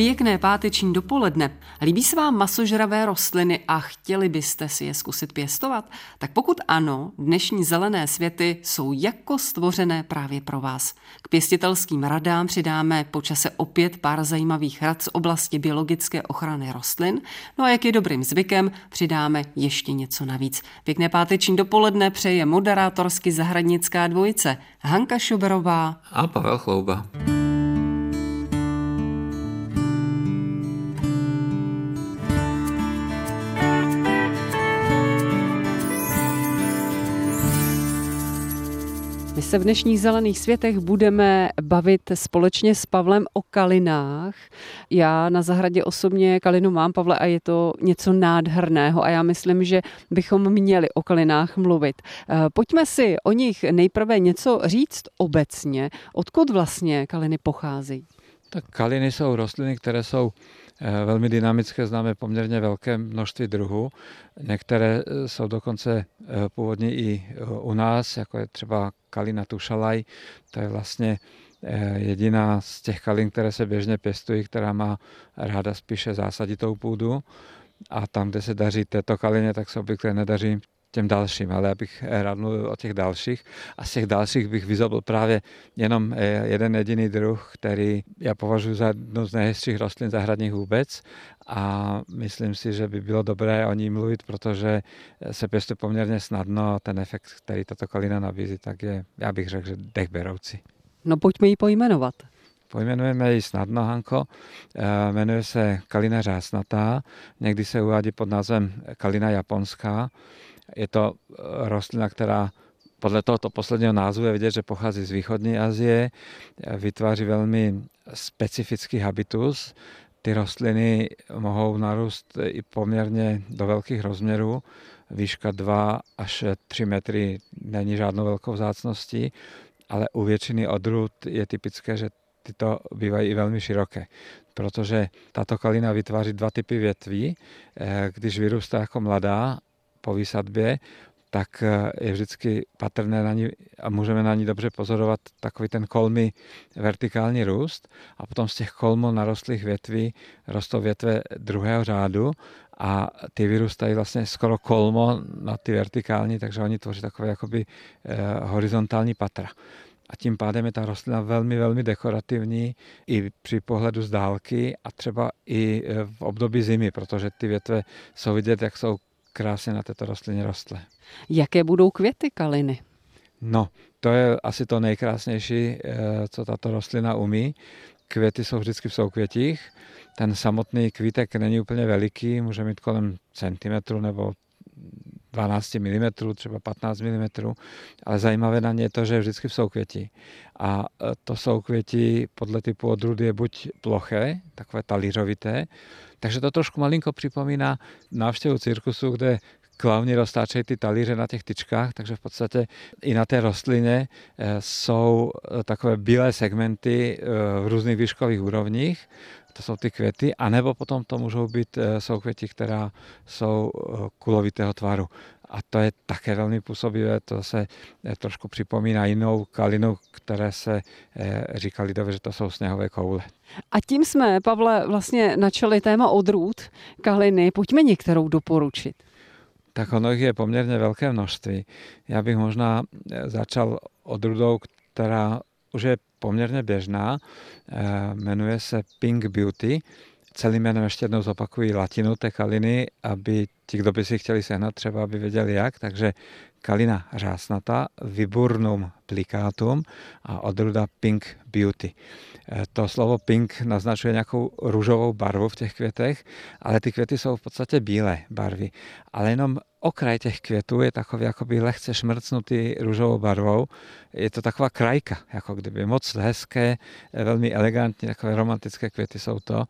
Pěkné páteční dopoledne. Líbí se vám masožravé rostliny a chtěli byste si je zkusit pěstovat? Tak pokud ano, dnešní zelené světy jsou jako stvořené právě pro vás. K pěstitelským radám přidáme počase opět pár zajímavých rad z oblasti biologické ochrany rostlin. No a jak je dobrým zvykem, přidáme ještě něco navíc. Pěkné páteční dopoledne přeje moderátorsky zahradnická dvojice Hanka Šuberová a Pavel Chlouba. Se v dnešních zelených světech budeme bavit společně s Pavlem o kalinách. Já na zahradě osobně kalinu mám, Pavle, a je to něco nádherného a já myslím, že bychom měli o kalinách mluvit. Eh, pojďme si o nich nejprve něco říct obecně. Odkud vlastně kaliny pocházejí? Tak kaliny jsou rostliny, které jsou velmi dynamické, známe poměrně velké množství druhů. Některé eh, jsou dokonce původně i u nás, jako je třeba kalina tušalaj. To je vlastně eh, jediná z těch kalin, které se běžně pěstují, která má ráda spíše zásaditou půdu. A tam, kde se daří této kalině, tak se obvykle nedaří těm dalším, ale abych rád mluvil o těch dalších. A z těch dalších bych vyzobl právě jenom eh, jeden jediný druh, který já považuji za jednu z nejhezčích rostlin zahradních vůbec a myslím si, že by bylo dobré o ní mluvit, protože se pěstuje poměrně snadno a ten efekt, který tato kalina nabízí, tak je, já bych řekl, že dechberoucí. No pojďme ji pojmenovat. Pojmenujeme ji snadno, Hanko. Eh, jmenuje se kalina řásnatá, někdy se uvádí pod názvem kalina japonská. Je to eh, rostlina, která podle tohoto posledního názvu je vidět, že pochází z východní Asie, eh, vytváří velmi specifický habitus, ty rostliny mohou narůst i poměrně do velkých rozměrů. Výška 2 až 3 metry není žádnou velkou vzácností, ale u většiny odrůd je typické, že tyto bývají i velmi široké, protože tato kalina vytváří dva typy větví. Eh, když vyrůstá jako mladá po výsadbě, tak eh, je vždycky patrné na ní a můžeme na ní dobře pozorovat takový ten kolmy vertikální růst a potom z těch kolmo narostlých větví rostou větve druhého řádu a ty vyrůstají vlastně skoro kolmo na ty vertikální, takže oni tvoří takové jakoby eh, horizontální patra. A tím pádem je ta rostlina velmi, velmi dekorativní i při pohledu z dálky a třeba i eh, v období zimy, protože ty větve jsou vidět, jak jsou krásně na této rostlině rostlé. Jaké budou květy kaliny? No, to je asi to nejkrásnější, eh, co tato rostlina umí. Květy jsou vždycky v soukvětích. Ten samotný kvítek není úplně veliký, může mít kolem centimetru nebo 12 mm, třeba 15 mm, ale zajímavé na ně je to, že je vždycky v soukvěti. A eh, to soukvětí podle typu odrůdy je buď ploché, takové talířovité, takže to trošku malinko připomíná návštěvu cirkusu, kde klauni roztáčejí ty talíře na těch tyčkách, takže v podstatě i na té rostlině eh, jsou eh, takové bílé segmenty v různých výškových úrovních, to jsou ty květy, anebo potom to můžou být soukvěti, která jsou kulovitého tvaru. A to je také velmi působivé, to se trošku připomíná jinou kalinu, které se říká lidově, že to jsou sněhové koule. A tím jsme, Pavle, vlastně načali téma odrůd kaliny. Pojďme některou doporučit tak ono je poměrně velké množství. Já bych možná eh, začal odrůdou, která už je poměrně běžná. Eh, jmenuje se Pink Beauty. Celý jménem ještě jednou zopakují latinu té kaliny, aby ti, kdo by si chtěli sehnat, třeba aby věděli jak. Takže kalina řásnata, Viburnum plicatum a odrůda Pink Beauty. Eh, to slovo pink naznačuje nějakou růžovou barvu v těch květech, ale ty květy jsou v podstatě bílé barvy. Ale jenom okraj těch květů je takový jakoby lehce šmrcnutý růžovou barvou. Je to taková krajka, jako kdyby moc hezké, velmi elegantní, takové romantické květy jsou to.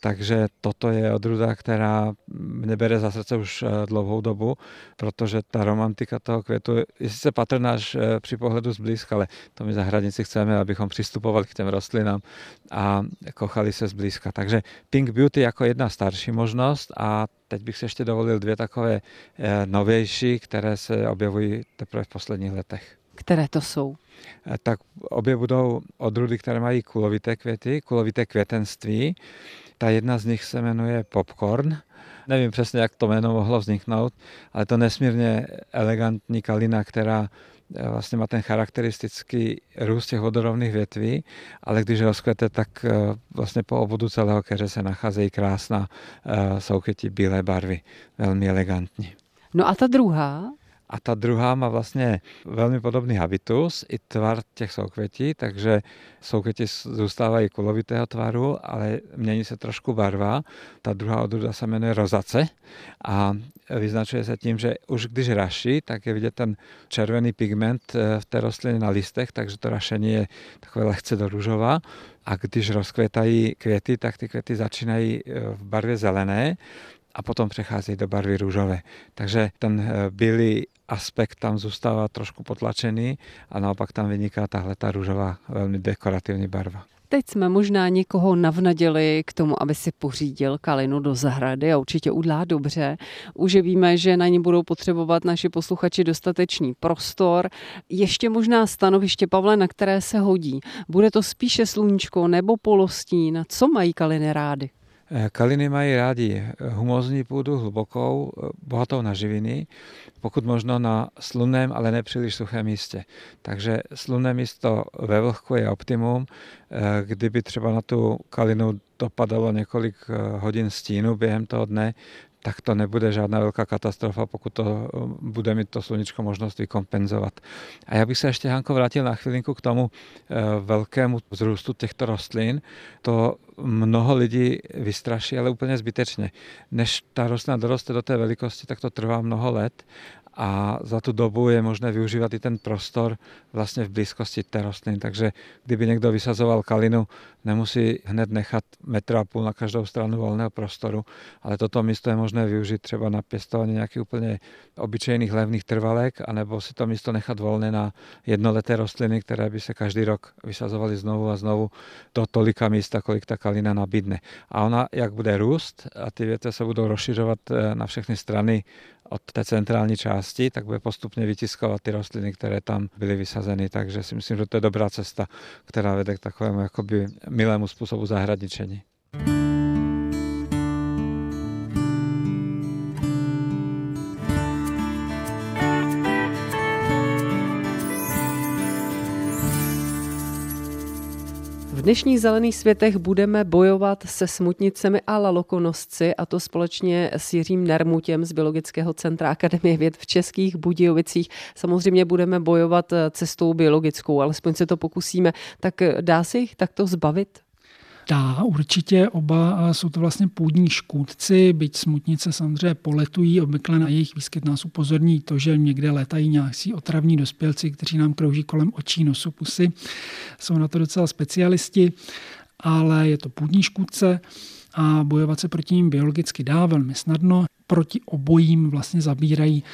Takže toto je odrůda, která mě bere za srdce už dlouhou dobu, protože ta romantika toho květu je sice patrná až při pohledu zblízka, ale to my zahradníci chceme, abychom přistupovali k těm rostlinám a kochali se zblízka. Takže Pink Beauty jako jedna starší možnost a teď bych si ještě dovolil dvě takové eh, novější, které se objevují teprve v posledních letech. Které to jsou? Tak obě budou odrůdy, které mají kulovité květy, kulovité květenství. Ta jedna z nich se jmenuje Popcorn. Nevím přesně, jak to jméno mohlo vzniknout, ale to nesmírně elegantní kalina, která eh, vlastně má ten charakteristický růst těch vodorovných větví, ale když rozkvete, tak eh, vlastně po obodu celého keře se nacházejí krásná eh, soukytí bílé barvy, velmi elegantní. No a ta druhá? A ta druhá má vlastně velmi podobný habitus i tvar těch soukvětí, takže soukvěti zůstávají kulovitého tvaru, ale mění se trošku barva. Ta druhá odrůda se jmenuje rozace a vyznačuje se tím, že už když raší, tak je vidět ten červený pigment eh, v té rostlině na listech, takže to rašení je takové lehce do růžova. A když rozkvětají květy, tak ty květy začínají eh, v barvě zelené a potom přecházejí do barvy růžové. Takže ten eh, bílý aspekt tam zůstává trošku potlačený a naopak tam vyniká tahle ta růžová velmi dekorativní barva. Teď jsme možná někoho navnadili k tomu, aby si pořídil kalinu do zahrady a určitě udlá dobře. Už víme, že na ní budou potřebovat naši posluchači dostatečný prostor. Ještě možná stanoviště, Pavle, na které se hodí. Bude to spíše sluníčko nebo polostín? Co mají kaliny rády? Eh, kaliny mají rádi humozní půdu, hlubokou, eh, bohatou na živiny, pokud možno na slunném, ale nepříliš suchém místě. Takže slunné místo ve vlhku je optimum. Eh, kdyby třeba na tu kalinu dopadalo několik hodin stínu během toho dne, tak to nebude žádná velká katastrofa, pokud to eh, bude mít to sluníčko možnost vykompenzovat. A já bych se ještě, Hanko, vrátil na chvilinku k tomu eh, velkému vzrůstu těchto rostlin. To mnoho lidí vystraší, ale úplně zbytečně. Než ta rostlina doroste do té velikosti, tak to trvá mnoho let a za tu dobu je možné využívat i ten prostor vlastně v blízkosti té rostliny. Takže kdyby někdo vysazoval kalinu, nemusí hned nechat metr a půl na každou stranu volného prostoru, ale toto místo je možné využít třeba na pěstování nějakých úplně obyčejných levných trvalek, anebo si to místo nechat volné na jednoleté rostliny, které by se každý rok vysazovaly znovu a znovu do tolika místa, kolik ta kalina nabídne. A ona, jak bude růst a ty větve se budou rozšiřovat eh, na všechny strany od té centrální části, tak bude postupně vytiskovat ty rostliny, které tam byly vysazeny. Takže si myslím, že to je dobrá cesta, která vede k takovému jakoby milému způsobu zahradničení. Dnešních zelených světech budeme bojovat se smutnicemi a lalokonosci a to společně s Jiřím Nermutěm z Biologického centra Akademie věd v Českých Budějovicích. Samozřejmě budeme bojovat cestou biologickou, alespoň se to pokusíme. Tak dá se jich takto zbavit? Dá, určitě oba jsou to vlastně půdní škůdci, byť smutnice samozřejmě poletují, obvykle na jejich výskyt nás upozorní to, že někde letají nějaký otravní dospělci, kteří nám krouží kolem očí, nosu, pusy. Jsou na to docela specialisti, ale je to půdní škůdce a bojovat se proti ním biologicky dá velmi snadno. Proti obojím vlastně zabírají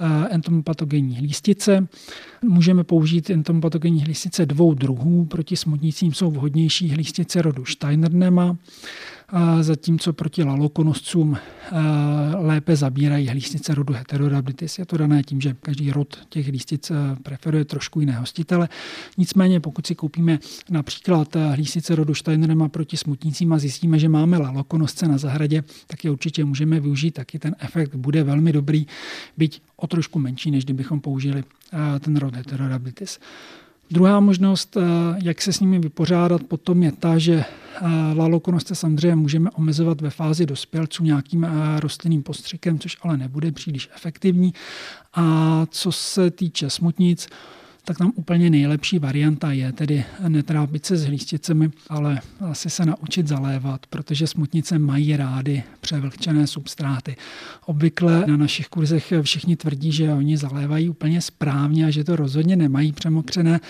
eh, entomopatogenní hlístice. Můžeme použít entomopatogenní hlístice dvou druhů. Proti smutnicím jsou vhodnější hlístice rodu Steinernema zatímco proti lalokonoscům lépe zabírají hlístice rodu Heterorabitis. Je to dané tím, že každý rod těch hlístic preferuje trošku jiné hostitele. Nicméně, pokud si koupíme například hlístice rodu Steinerema proti smutnícím a zjistíme, že máme lalokonosce na zahradě, tak je určitě můžeme využít. Taky ten efekt bude velmi dobrý, byť o trošku menší, než kdybychom použili ten rod Heterorabitis. Druhá možnost, eh, jak se s nimi vypořádat, potom je ta, že eh, lalokonosce samozřejmě můžeme omezovat ve fázi dospělců nějakým eh, rostlinným postřikem, což ale nebude příliš efektivní. A co se týče smutnic, tak tam úplně nejlepší varianta je tedy netrápit se s hlísticemi, ale asi se naučit zalévat, protože smutnice mají rády převlhčené substráty. Obvykle na našich kurzech všichni tvrdí, že oni zalévají úplně správně a že to rozhodně nemají přemokřené,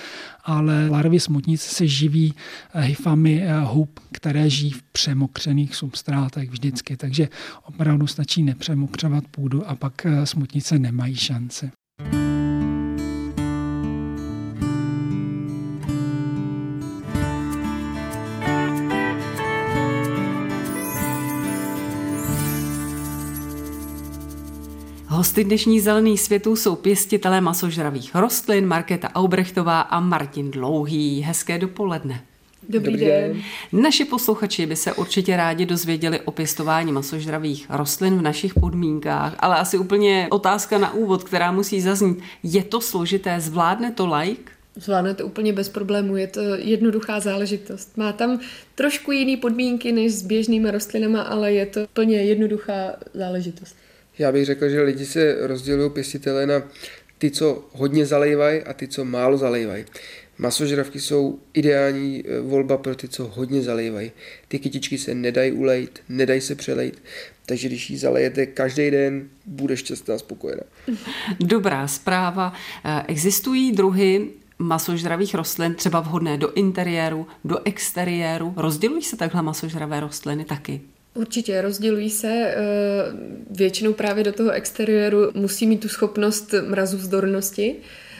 ale larvy smutnic se živí hyfami hub, které žijí v přemokřených substrátech vždycky, takže opravdu stačí nepřemokřovat půdu a pak smutnice nemají šanci. Hosty dnešní zelených světů jsou pěstitelé masožravých rostlin Markéta Aubrechtová a Martin Dlouhý. Hezké dopoledne. Dobrý, Dobrý den. den. Naši posluchači by se určitě rádi dozvěděli o pěstování masožravých rostlin v našich podmínkách, ale asi úplně otázka na úvod, která musí zaznít. Je to složité? Zvládne to like? Zvládne to úplně bez problémů, je to jednoduchá záležitost. Má tam trošku jiný podmínky než s běžnými rostlinama, ale je to plně jednoduchá záležitost. Já bych řekl, že lidi se rozdělují pěstitele na ty, co hodně zalejvají a ty, co málo zalejvají. Masožravky jsou ideální eh, volba pro ty, co hodně zalejvají. Ty kytičky se nedají ulejt, nedají se přelejt, takže když ji zalejete každý den, bude šťastná spokojená. Dobrá zpráva. Eh, existují druhy masožravých rostlin, třeba vhodné do interiéru, do exteriéru. Rozdělují se takhle masožravé rostliny taky? Určitě, rozdělují se. Eh, většinou právě do toho exteriéru musí mít tu schopnost mrazu vzdornosti,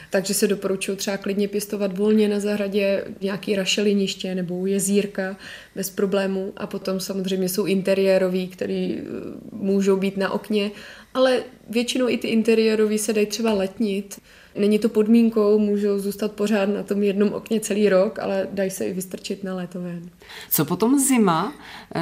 takže se doporučuji třeba klidně pěstovat volně na zahradě nějaký rašeliniště nebo jezírka bez problémů a potom samozřejmě jsou interiérový, který eh, můžou být na okně, ale většinou i ty interiérový se dají třeba letnit. Není to podmínkou, můžou zůstat pořád na tom jednom okně celý rok, ale dají se i vystrčit na léto ven. Co potom zima?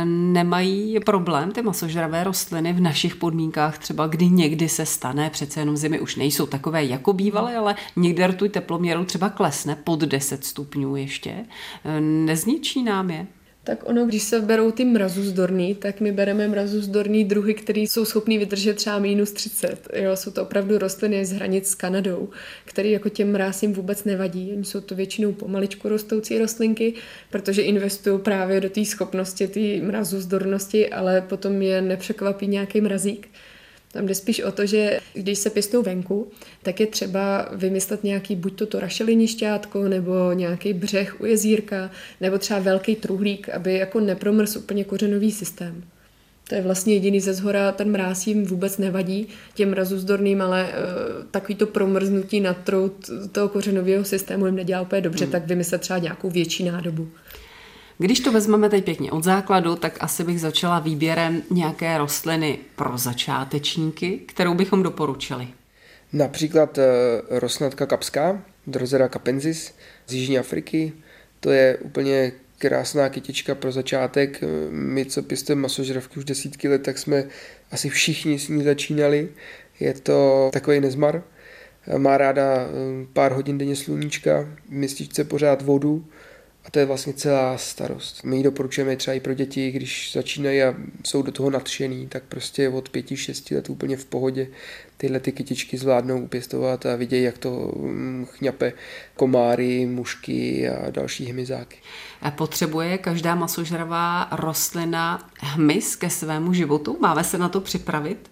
Nemají problém ty masožravé rostliny v našich podmínkách, třeba kdy někdy se stane, přece jenom zimy už nejsou takové jako bývaly, ale někde rtuj teploměru třeba klesne pod 10 stupňů ještě. Nezničí nám je? Tak ono, když se berou ty mrazuzdorný, tak my bereme mrazuzdorný druhy, které jsou schopný vydržet třeba minus 30. Jo, jsou to opravdu rostliny z hranic s Kanadou, které jako těm mrázím vůbec nevadí. Oni jsou to většinou pomaličku rostoucí rostlinky, protože investují právě do té schopnosti, té mrazuzdornosti, ale potom je nepřekvapí nějaký mrazík. Tam jde spíš o to, že když se pěstují venku, tak je třeba vymyslet nějaký buď to, to rašelinišťátko, nebo nějaký břeh u jezírka, nebo třeba velký truhlík, aby jako nepromrz úplně kořenový systém. To je vlastně jediný ze zhora, ten mráz jim vůbec nevadí, těm mrazuzdorným, ale uh, takový to promrznutí na trout toho kořenového systému jim nedělá úplně dobře, hmm. tak vymyslet třeba nějakou větší nádobu. Když to vezmeme teď pěkně od základu, tak asi bych začala výběrem nějaké rostliny pro začátečníky, kterou bychom doporučili. Například eh, rostnatka kapská, Drosera capensis z Jižní Afriky. To je úplně krásná kytička pro začátek. My, co pěstujeme masožravky už desítky let, tak jsme asi všichni s ní začínali. Je to takový nezmar. Má ráda eh, pár hodin denně sluníčka, městíčce pořád vodu, a to je vlastně celá starost. My ji doporučujeme třeba i pro děti, když začínají a jsou do toho nadšený, tak prostě od pěti, šesti let úplně v pohodě tyhle ty kytičky zvládnou upěstovat a vidějí, jak to mm, chňape komáry, mušky a další hmyzáky. A potřebuje každá masožravá rostlina hmyz ke svému životu? Máme se na to připravit?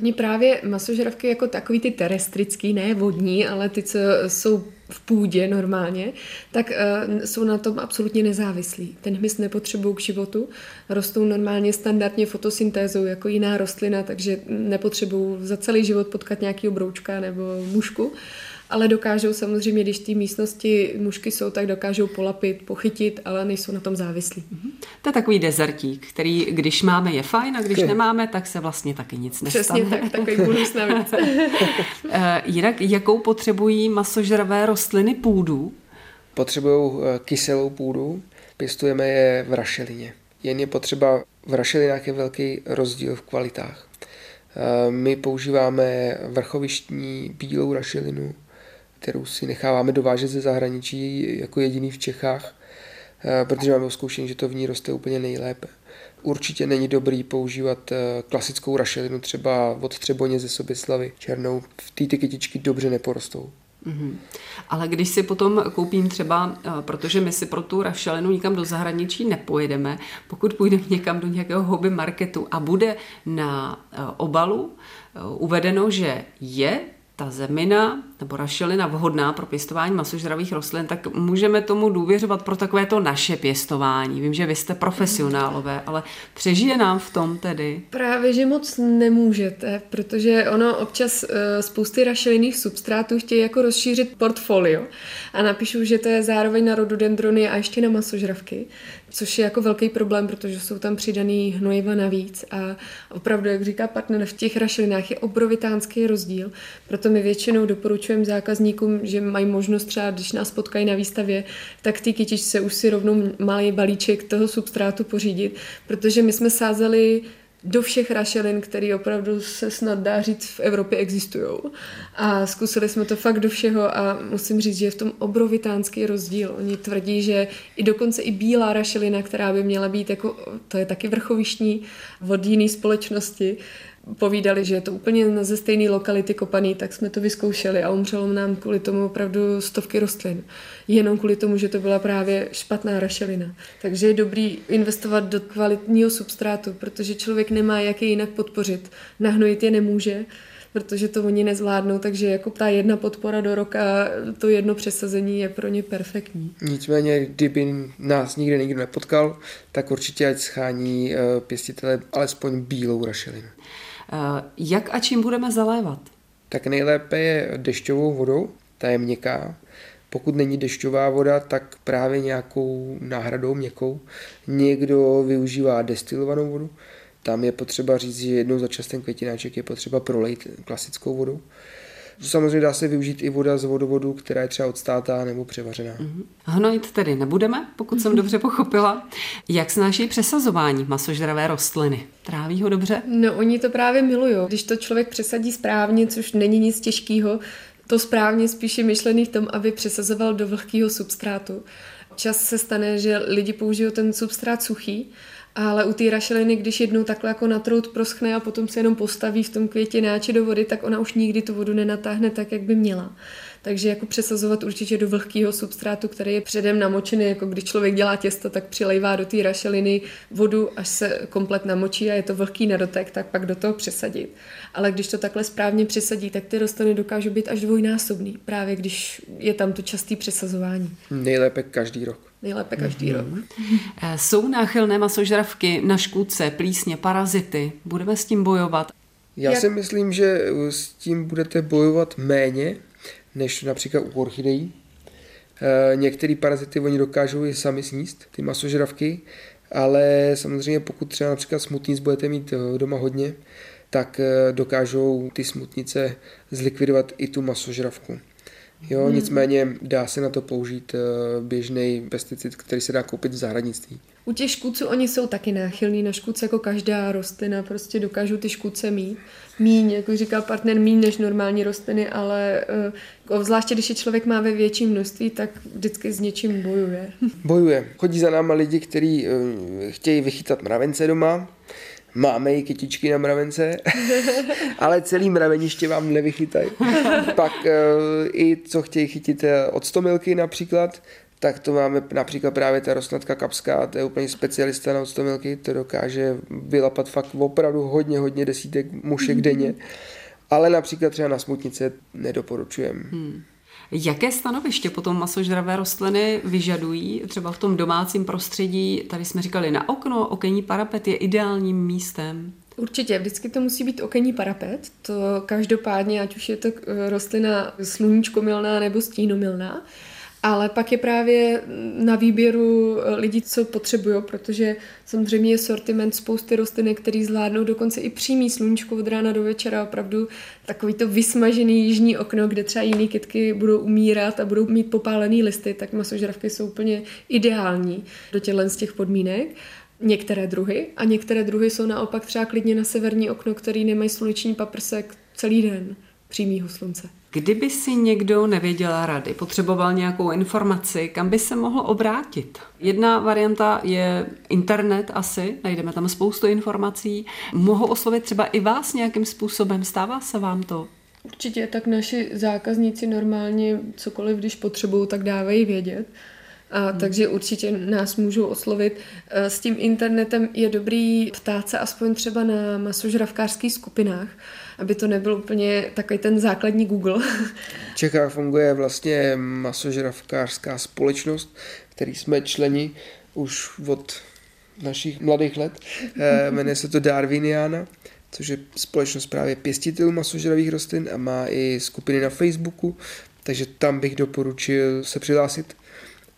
Oni právě masožravky jako takový ty terestrický, ne vodní, ale ty, co jsou v půdě normálně, tak uh, jsou na tom absolutně nezávislí. Ten hmyz nepotřebují k životu, rostou normálně standardně fotosyntézou jako jiná rostlina, takže nepotřebují za celý život potkat nějaký broučka nebo mušku ale dokážou samozřejmě, když ty místnosti mušky jsou, tak dokážou polapit, pochytit, ale nejsou na tom závislí. Mm-hmm. To je takový dezertík, který když máme je fajn a když nemáme, tak se vlastně taky nic nestane. Přesně tak, takový bonus navíc. Eh, jinak, jakou potřebují masožravé rostliny půdu? Potřebují eh, kyselou půdu, pěstujeme je v rašelině. Jen je potřeba, v rašelinách je velký rozdíl v kvalitách. Eh, my používáme vrchovištní bílou rašelinu, kterou si necháváme dovážet ze zahraničí jako jediný v Čechách, eh, protože máme zkoušení, že to v ní roste úplně nejlépe. Určitě není dobrý používat eh, klasickou rašelinu třeba od Třeboně ze Soběslavy černou. V té ty kytičky dobře neporostou. Mm-hmm. Ale když si potom koupím třeba, eh, protože my si pro tu rašelinu nikam do zahraničí nepojedeme, pokud půjdeme někam do nějakého hobby marketu a bude na obalu uvedeno, že je ta zemina nebo rašelina vhodná pro pěstování masožravých rostlin, tak můžeme tomu důvěřovat pro takové to naše pěstování. Vím, že vy jste profesionálové, ale přežije nám v tom tedy? Právě, že moc nemůžete, protože ono občas eh, spousty rašelinných substrátů chtějí jako rozšířit portfolio a napíšu, že to je zároveň na rododendrony a ještě na masožravky což je jako velký problém, protože jsou tam přidaný hnojiva navíc a opravdu, jak říká partner, v těch rašelinách je obrovitánský rozdíl, proto my většinou doporučujeme zákazníkům, že mají možnost třeba, když nás potkají na výstavě, tak ty kytičce už si rovnou malý balíček toho substrátu pořídit, protože my jsme sázeli do všech rašelin, které opravdu se snad dá říct v Evropě existují. A zkusili jsme to fakt do všeho a musím říct, že je v tom obrovitánský rozdíl. Oni tvrdí, že i dokonce i bílá rašelina, která by měla být jako, to je taky vrchovištní od jiné společnosti, povídali, že je to úplně ze stejné lokality kopaný, tak jsme to vyzkoušeli a umřelo nám kvůli tomu opravdu stovky rostlin. Jenom kvůli tomu, že to byla právě špatná rašelina. Takže je dobrý investovat do kvalitního substrátu, protože člověk nemá jak je jinak podpořit. Nahnojit je nemůže, protože to oni nezvládnou, takže jako ta jedna podpora do roka, to jedno přesazení je pro ně perfektní. Nicméně, kdyby nás nikdy nikdo nepotkal, tak určitě ať schání eh, pěstitele alespoň bílou rašelinu. Eh, jak a čím budeme zalévat? Tak nejlépe je dešťovou vodou, ta je měkká. Pokud není dešťová voda, tak právě nějakou náhradou měkkou. Někdo využívá destilovanou vodu. Tam je potřeba říct, že jednou za čas ten květináček je potřeba prolejt klasickou vodou. Samozřejmě dá se využít i voda z vodovodu, která je třeba odstátá nebo převařená. Mm-hmm. Hnojit tedy nebudeme, pokud jsem dobře pochopila. Jak snáší přesazování masožravé rostliny? Tráví ho dobře? No, oni to právě milují. Když to člověk přesadí správně, což není nic těžkého, to správně spíše myšlený v tom, aby přesazoval do vlhkého substrátu. Čas se stane, že lidi použijou ten substrát suchý, ale u té rašeliny, když jednou takhle jako na trout proschne a potom se jenom postaví v tom květináči do vody, tak ona už nikdy tu vodu nenatáhne tak, jak by měla. Takže jako přesazovat určitě do vlhkého substrátu, který je předem namočený, jako když člověk dělá těsto, tak přilejvá do té rašeliny vodu, až se komplet namočí a je to vlhký na dotek, tak pak do toho přesadit. Ale když to takhle správně přesadí, tak ty rostliny dokážou být až dvojnásobný, právě když je tam to častý přesazování. Nejlépe každý rok. Nejlépe každý mm-hmm. rok. Eh, jsou náchylné masožravky na škůdce, plísně, parazity. Budeme s tím bojovat? Já Jak? si myslím, že s tím budete bojovat méně, než například u orchidejí. E, některé parazity oni dokážou i sami sníst, ty masožravky, ale samozřejmě pokud třeba například smutnic budete mít eh, doma hodně, tak eh, dokážou ty smutnice zlikvidovat i tu masožravku. Jo, hmm. nicméně dá se na to použít běžný pesticid, který se dá koupit v zahradnictví. U těch škůdců oni jsou taky náchylní na škůdce, jako každá rostlina, prostě dokážou ty škůdce mít. Míň, jako říká partner, míň než normální rostliny, ale uh, zvláště když je člověk má ve větším množství, tak vždycky s něčím bojuje. Bojuje. Chodí za náma lidi, kteří uh, chtějí vychytat mravence doma, Máme i kytičky na mravence, ale celý mraveniště vám nevychytají. Pak uh, i co chtějí chytit od stomilky například, tak to máme například právě ta rostnatka kapská, to je úplně specialista na odstomilky, to dokáže vylapat fakt opravdu hodně, hodně desítek mušek denně. Ale například třeba na smutnice nedoporučujeme. Hmm. Jaké stanoviště potom masožravé rostliny vyžadují třeba v tom domácím prostředí? Tady jsme říkali na okno, okenní parapet je ideálním místem. Určitě, vždycky to musí být okenní parapet. To každopádně, ať už je to rostlina sluníčkomilná nebo stínomilná. Ale pak je právě na výběru eh, lidí, co potřebují, protože samozřejmě je sortiment spousty rostlin, který zvládnou dokonce i přímý sluníčko od rána do večera, opravdu takový to vysmažený jižní okno, kde třeba jiné kytky budou umírat a budou mít popálený listy, tak masožravky jsou úplně ideální do těchto z těch podmínek. Některé druhy a některé druhy jsou naopak třeba klidně na severní okno, který nemají sluneční paprsek celý den přímého slunce. Kdyby si někdo nevěděl rady, potřeboval nějakou informaci, kam by se mohl obrátit? Jedna varianta je internet asi, najdeme tam spoustu informací. Mohou oslovit třeba i vás nějakým způsobem, stává se vám to? Určitě, tak naši zákazníci normálně cokoliv, když potřebují, tak dávají vědět. A, hmm. Takže určitě nás můžou oslovit. E, s tím internetem je dobrý ptát se aspoň třeba na masožravkářských skupinách, aby to nebyl úplně takový ten základní Google. V Čechách funguje vlastně masožravkářská společnost, který jsme členi už od našich mladých let. Eh, jmenuje se to Darwiniana, což je společnost právě pěstitelů masožravých rostlin a má i skupiny na Facebooku, takže tam bych doporučil se přihlásit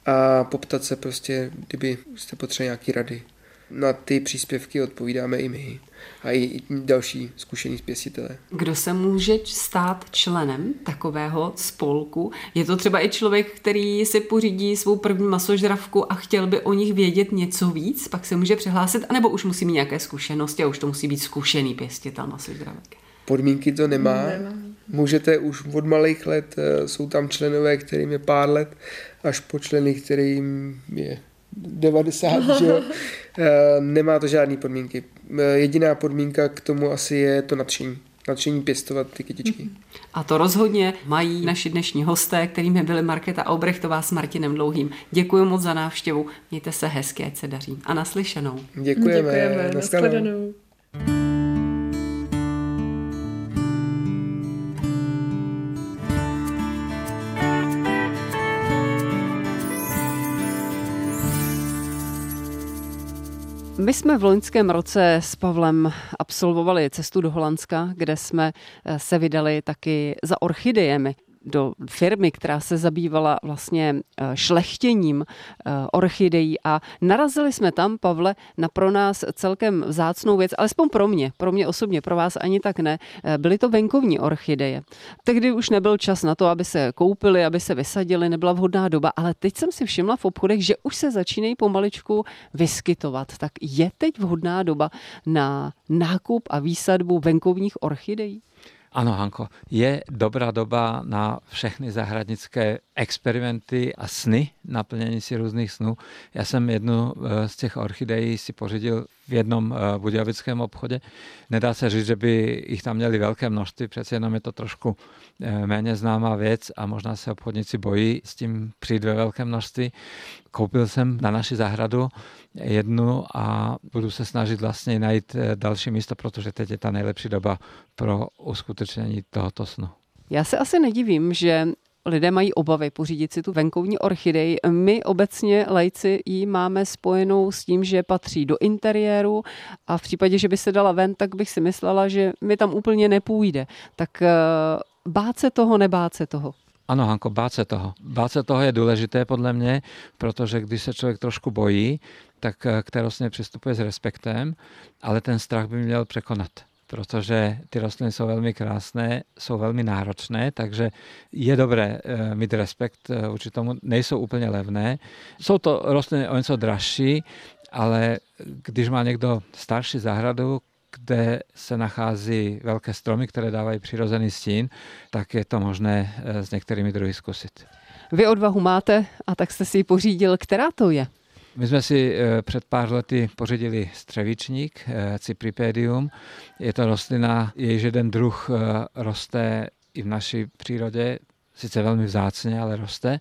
a poptat se prostě, kdyby jste potřebovali nějaký rady. Na ty příspěvky odpovídáme i my a i další zkušení pěstitele. Kdo se může stát členem takového spolku? Je to třeba i člověk, který si pořídí svou první masožravku a chtěl by o nich vědět něco víc, pak se může přihlásit, anebo už musí mít nějaké zkušenosti a už to musí být zkušený pěstitel masožravek? Podmínky to nemá. nemá. Můžete už od malých let, eh, jsou tam členové, kterým je pár let, až po členy, kterým je 90, že jo? Eh, nemá to žádné podmínky. Eh, jediná podmínka k tomu asi je to nadšení. Nadšení pěstovat ty kytičky. Mhm. A to rozhodně mají naši dnešní hosté, kterými byli Markéta Aubrechtová s Martinem Dlouhým. Děkuji moc za návštěvu. Mějte se hezky, ať se daří. A naslyšenou. Děkujeme. Děkujeme. Naschledanou. My jsme v loňském roce s Pavlem absolvovali cestu do Holandska, kde jsme eh, se vydali taky za orchidejemi do firmy, která se zabývala vlastně eh, šlechtěním eh, orchidejí a narazili jsme tam, Pavle, na pro nás celkem vzácnou věc, alespoň pro mě, pro mě osobně, pro vás ani tak ne, eh, byly to venkovní orchideje. Tehdy už nebyl čas na to, aby se koupili, aby se vysadili, nebyla vhodná doba, ale teď jsem si všimla v obchodech, že už se začínají pomaličku vyskytovat. Tak je teď vhodná doba na nákup a výsadbu venkovních orchidejí? Ano, Hanko, je dobrá doba na všechny zahradnické experimenty a sny, naplnění si různých snů. Já jsem jednu eh, z těch orchidejí si pořídil v jednom eh, budějovickém obchodě. Nedá se říct, že by jich tam měli velké množství, přece jenom je to trošku eh, méně známá věc a možná se obchodníci bojí s tím přijít ve velké množství. Koupil jsem na naši zahradu jednu a budu se snažit vlastně najít další místo, protože teď je ta nejlepší doba pro uskutečnění tohoto snu. Já se asi nedivím, že lidé mají obavy pořídit si tu venkovní orchidej. My obecně lajci ji máme spojenou s tím, že patří do interiéru a v případě, že by se dala ven, tak bych si myslela, že mi tam úplně nepůjde. Tak eh, bát se toho, nebát se toho. Ano, Hanko, bát se toho. Bát se toho je důležité podle mě, protože když se člověk trošku bojí, tak eh, k té rostlině přistupuje s respektem, ale ten strach by měl překonat protože ty rostliny jsou velmi krásné, jsou velmi náročné, takže je dobré eh, mít respekt eh, vůči tomu. Nejsou úplně levné. Jsou to rostliny o něco dražší, ale když má někdo starší zahradu, kde se nachází velké stromy, které dávají přirozený stín, tak je to možné eh, s některými druhy zkusit. Vy odvahu máte a tak jste si ji pořídil. Která to je? My jsme si eh, před pár lety pořídili střevičník, eh, Cypripedium. Je to rostlina, jejíž jeden druh roste i v naší přírodě, sice velmi vzácně, ale roste,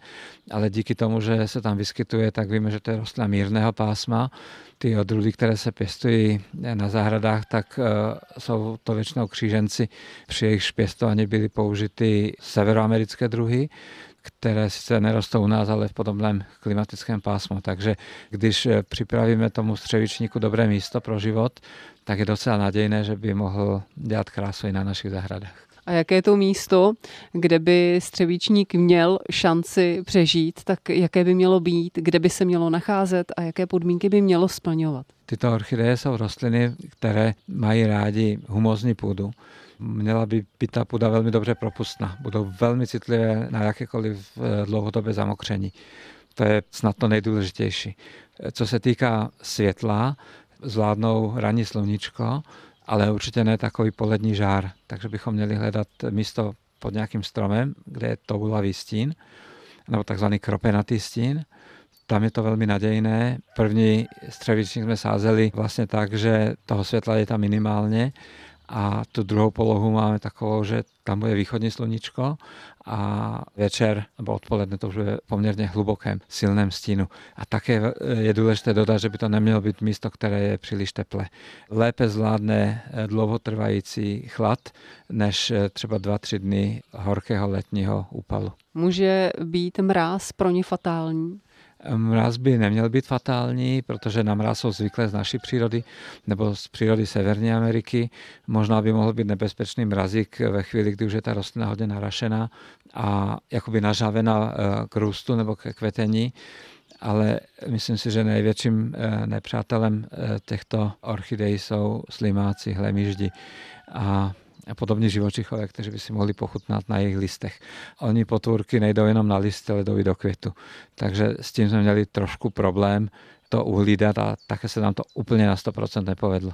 ale díky tomu, že se tam vyskytuje, tak víme, že to je rostlina mírného pásma. Ty odrůdy, které se pěstují na zahradách, tak jsou to většinou kříženci, při jejich pěstování byly použity severoamerické druhy které sice nerostou u nás, ale v podobném klimatickém pásmu. Takže když připravíme tomu střevičníku dobré místo pro život, tak je docela nadějné, že by mohl dělat krásu i na našich zahradách. A jaké je to místo, kde by střevíčník měl šanci přežít, tak jaké by mělo být, kde by se mělo nacházet a jaké podmínky by mělo splňovat? Tyto orchideje jsou rostliny, které mají rádi humozní půdu měla by být ta půda velmi dobře propustná. Budou velmi citlivé na jakékoliv eh, dlouhodobé zamokření. To je snad to nejdůležitější. Co se týká světla, zvládnou ranní sluníčko, ale určitě ne takový polední žár. Takže bychom měli hledat místo pod nějakým stromem, kde je toulavý stín, nebo takzvaný kropenatý stín. Tam je to velmi nadějné. První střevičník jsme sázeli vlastně tak, že toho světla je tam minimálně a tu druhou polohu máme takovou, že tam bude východní sluníčko a večer nebo odpoledne to už bude poměrně hlubokém, silném stínu. A také je důležité dodat, že by to nemělo být místo, které je příliš teplé. Lépe zvládne dlouhotrvající chlad, než třeba 2-3 dny horkého letního úpalu. Může být mráz pro ně fatální? Mráz by neměl být fatální, protože na mráz jsou zvyklé z naší přírody nebo z přírody Severní Ameriky. Možná by mohl být nebezpečný mrazík ve chvíli, kdy už je ta rostlina hodně narašená a jakoby nažávená eh, k růstu nebo k kvetení ale myslím si, že největším eh, nepřátelem eh, těchto orchidejí jsou slimáci, hlemíždi. A a podobně živočichové, kteří by si mohli pochutnat na jejich listech. Oni potvůrky nejdou jenom na listy, ale jdou i do květu. Takže s tím jsme měli trošku problém to uhlídat a také se nám to úplně na 100% nepovedlo.